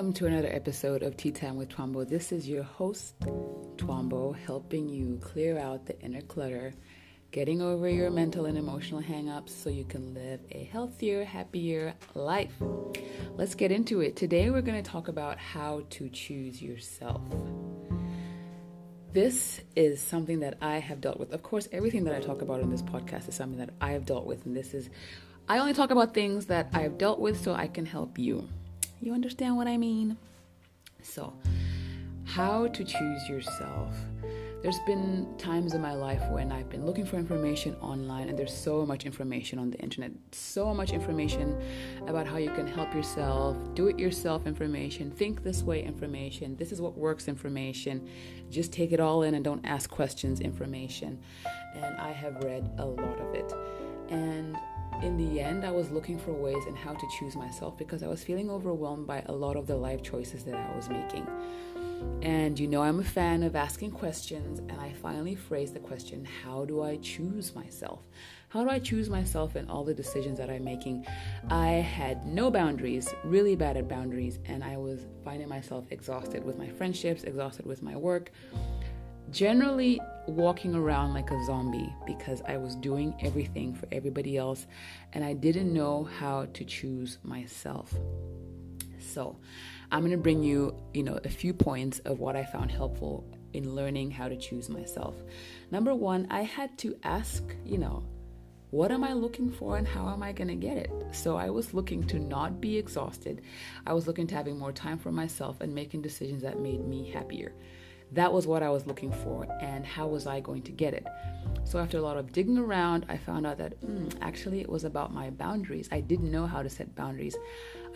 Welcome to another episode of Tea Time with Twombo. This is your host, Twombo, helping you clear out the inner clutter, getting over your mental and emotional hangups so you can live a healthier, happier life. Let's get into it. Today, we're going to talk about how to choose yourself. This is something that I have dealt with. Of course, everything that I talk about in this podcast is something that I have dealt with, and this is I only talk about things that I've dealt with so I can help you. You understand what I mean? So, how to choose yourself. There's been times in my life when I've been looking for information online, and there's so much information on the internet, so much information about how you can help yourself, do it yourself information, think this way information, this is what works information. Just take it all in and don't ask questions information. And I have read a lot of it. And in the end, I was looking for ways and how to choose myself because I was feeling overwhelmed by a lot of the life choices that I was making. And you know, I'm a fan of asking questions, and I finally phrased the question How do I choose myself? How do I choose myself in all the decisions that I'm making? I had no boundaries, really bad at boundaries, and I was finding myself exhausted with my friendships, exhausted with my work generally walking around like a zombie because I was doing everything for everybody else and I didn't know how to choose myself. So, I'm going to bring you, you know, a few points of what I found helpful in learning how to choose myself. Number 1, I had to ask, you know, what am I looking for and how am I going to get it? So I was looking to not be exhausted. I was looking to having more time for myself and making decisions that made me happier. That was what I was looking for, and how was I going to get it? So, after a lot of digging around, I found out that mm, actually it was about my boundaries. I didn't know how to set boundaries.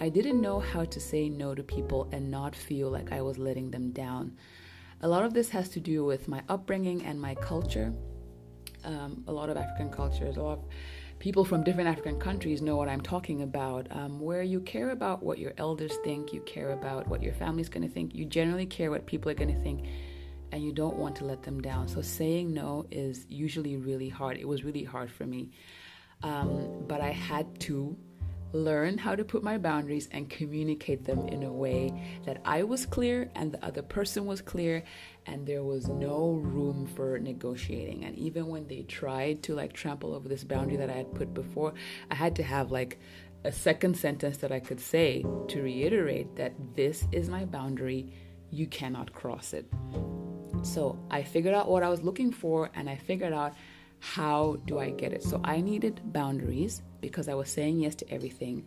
I didn't know how to say no to people and not feel like I was letting them down. A lot of this has to do with my upbringing and my culture. Um, a lot of African cultures, a lot of people from different African countries know what I'm talking about, um, where you care about what your elders think, you care about what your family's going to think, you generally care what people are going to think, and you don't want to let them down. So saying no is usually really hard. It was really hard for me. Um, but I had to learn how to put my boundaries and communicate them in a way that I was clear and the other person was clear and there was no room for negotiating. And even when they tried to like trample over this boundary that I had put before, I had to have like a second sentence that I could say to reiterate that this is my boundary, you cannot cross it. So I figured out what I was looking for and I figured out how do I get it? So I needed boundaries because I was saying yes to everything.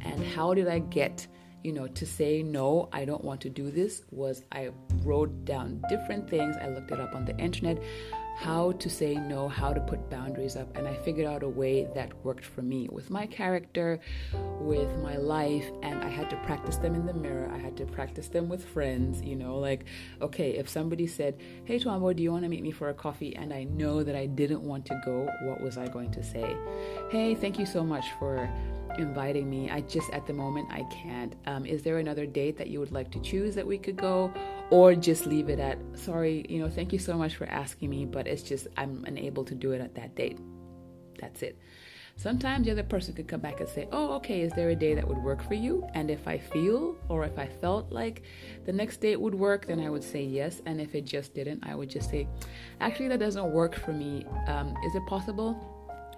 And how did I get, you know, to say no, I don't want to do this? Was I wrote down different things, I looked it up on the internet how to say no, how to put boundaries up, and I figured out a way that worked for me with my character, with my life, and I had to practice them in the mirror. I had to practice them with friends, you know, like, okay, if somebody said, Hey, Twombo, do you want to meet me for a coffee? And I know that I didn't want to go, what was I going to say? Hey, thank you so much for inviting me. I just, at the moment, I can't. Um, is there another date that you would like to choose that we could go? or just leave it at sorry you know thank you so much for asking me but it's just i'm unable to do it at that date that's it sometimes the other person could come back and say oh okay is there a day that would work for you and if i feel or if i felt like the next date would work then i would say yes and if it just didn't i would just say actually that doesn't work for me um, is it possible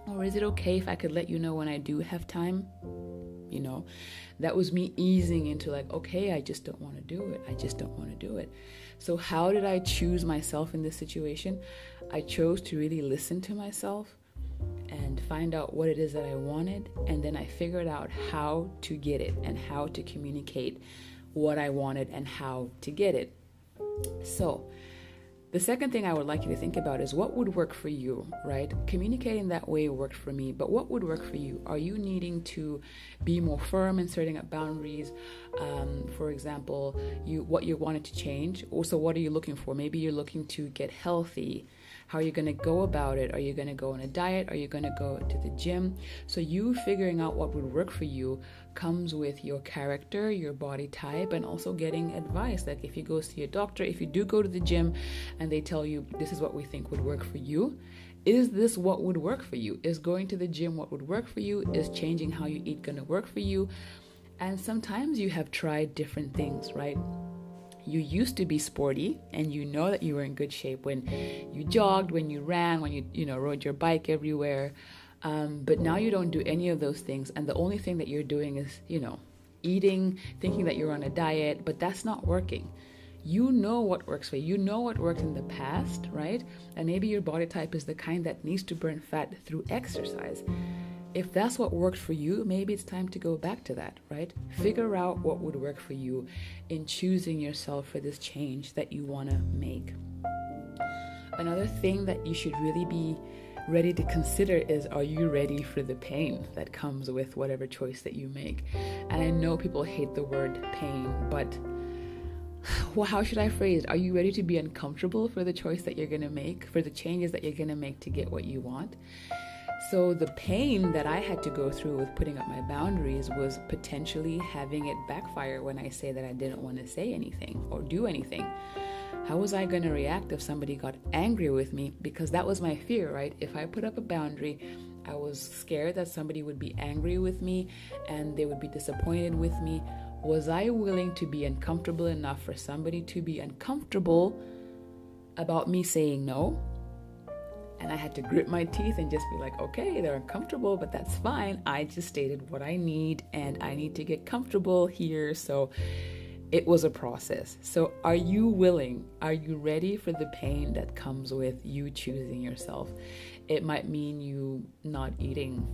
or is it okay if i could let you know when i do have time? You know that was me easing into like okay i just don't want to do it. I just don't want to do it. So how did i choose myself in this situation? I chose to really listen to myself and find out what it is that i wanted and then i figured out how to get it and how to communicate what i wanted and how to get it. So the second thing I would like you to think about is what would work for you, right? Communicating that way worked for me, but what would work for you? Are you needing to be more firm in setting up boundaries? Um, for example, you what you wanted to change. Also, what are you looking for? Maybe you're looking to get healthy. How are you going to go about it? Are you going to go on a diet? Are you going to go to the gym? So, you figuring out what would work for you comes with your character, your body type, and also getting advice. Like if you go see a doctor, if you do go to the gym and they tell you this is what we think would work for you, is this what would work for you? Is going to the gym what would work for you? Is changing how you eat going to work for you? And sometimes you have tried different things, right? You used to be sporty and you know that you were in good shape when you jogged, when you ran, when you, you know, rode your bike everywhere. Um, but now you don't do any of those things. And the only thing that you're doing is, you know, eating, thinking that you're on a diet, but that's not working. You know what works for you. You know what worked in the past, right? And maybe your body type is the kind that needs to burn fat through exercise if that's what worked for you, maybe it's time to go back to that, right? Figure out what would work for you in choosing yourself for this change that you want to make. Another thing that you should really be ready to consider is are you ready for the pain that comes with whatever choice that you make? And I know people hate the word pain, but well, how should I phrase it? Are you ready to be uncomfortable for the choice that you're going to make, for the changes that you're going to make to get what you want? So, the pain that I had to go through with putting up my boundaries was potentially having it backfire when I say that I didn't want to say anything or do anything. How was I going to react if somebody got angry with me? Because that was my fear, right? If I put up a boundary, I was scared that somebody would be angry with me and they would be disappointed with me. Was I willing to be uncomfortable enough for somebody to be uncomfortable about me saying no? And I had to grit my teeth and just be like, okay, they're uncomfortable, but that's fine. I just stated what I need and I need to get comfortable here. So it was a process. So are you willing? Are you ready for the pain that comes with you choosing yourself? It might mean you not eating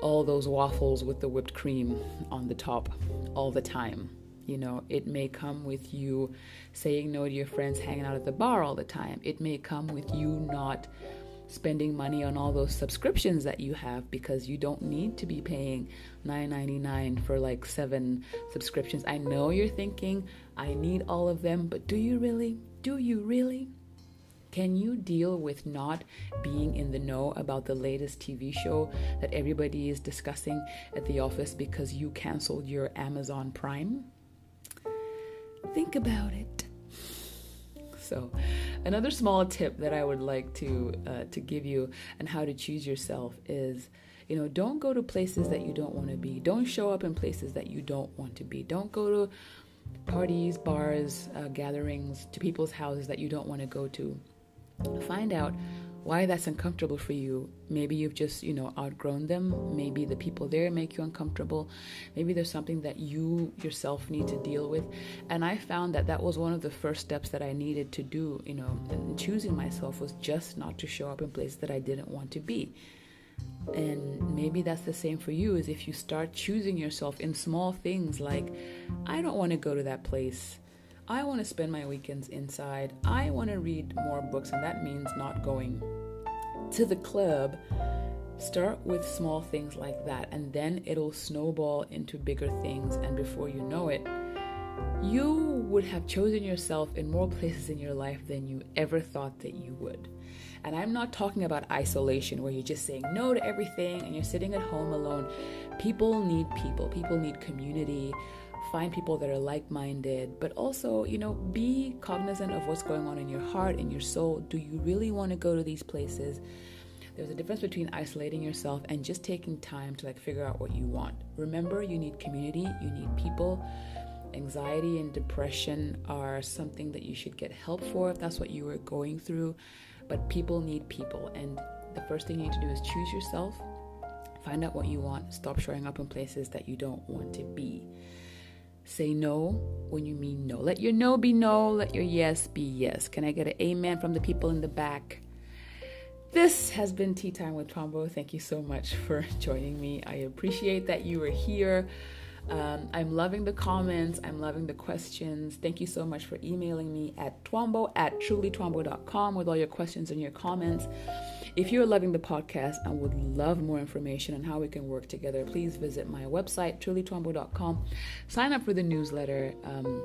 all those waffles with the whipped cream on the top all the time you know, it may come with you saying no to your friends hanging out at the bar all the time. It may come with you not spending money on all those subscriptions that you have because you don't need to be paying $9.99 for like seven subscriptions. I know you're thinking, I need all of them, but do you really? Do you really? Can you deal with not being in the know about the latest TV show that everybody is discussing at the office because you canceled your Amazon Prime? Think about it. So, another small tip that I would like to uh, to give you and how to choose yourself is, you know, don't go to places that you don't want to be. Don't show up in places that you don't want to be. Don't go to parties, bars, uh, gatherings, to people's houses that you don't want to go to. Find out why that's uncomfortable for you. Maybe you've just, you know, outgrown them. Maybe the people there make you uncomfortable. Maybe there's something that you yourself need to deal with. And I found that that was one of the first steps that I needed to do, you know, in choosing myself was just not to show up in places that I didn't want to be. And maybe that's the same for you is if you start choosing yourself in small things like I don't want to go to that place I want to spend my weekends inside. I want to read more books, and that means not going to the club. Start with small things like that, and then it'll snowball into bigger things. And before you know it, you would have chosen yourself in more places in your life than you ever thought that you would. And I'm not talking about isolation where you're just saying no to everything and you're sitting at home alone. People need people, people need community find people that are like minded, but also, you know, be cognizant of what's going on in your heart, in your soul. Do you really want to go to these places? There's a difference between isolating yourself and just taking time to like figure out what you want. Remember, you need community, you need people. Anxiety and depression are something that you should get help for if that's what you were going through. But people need people, and the first thing you need to do is choose yourself, find out what you want, stop showing up in places that you don't want to be. Say no when you mean no. Let your no be no. Let your yes be yes. Can I get an amen from the people in the back? This has been Tea Time with Twombo. Thank you so much for joining me. I appreciate that you were here. Um, I'm loving the comments. I'm loving the questions. Thank you so much for emailing me at twombo at trulytwombo.com with all your questions and your comments. If you're loving the podcast and would love more information on how we can work together, please visit my website, trulytwombo.com. Sign up for the newsletter. Um,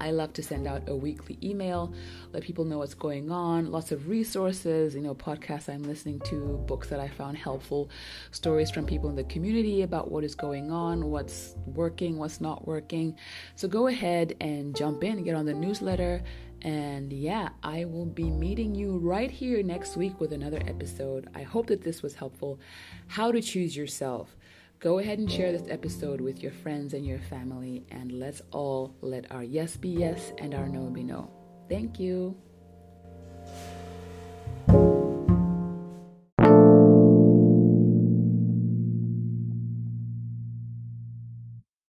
I love to send out a weekly email, let people know what's going on, lots of resources, you know, podcasts I'm listening to, books that I found helpful, stories from people in the community about what is going on, what's working, what's not working. So go ahead and jump in get on the newsletter. And yeah, I will be meeting you right here next week with another episode. I hope that this was helpful. How to choose yourself. Go ahead and share this episode with your friends and your family, and let's all let our yes be yes and our no be no. Thank you.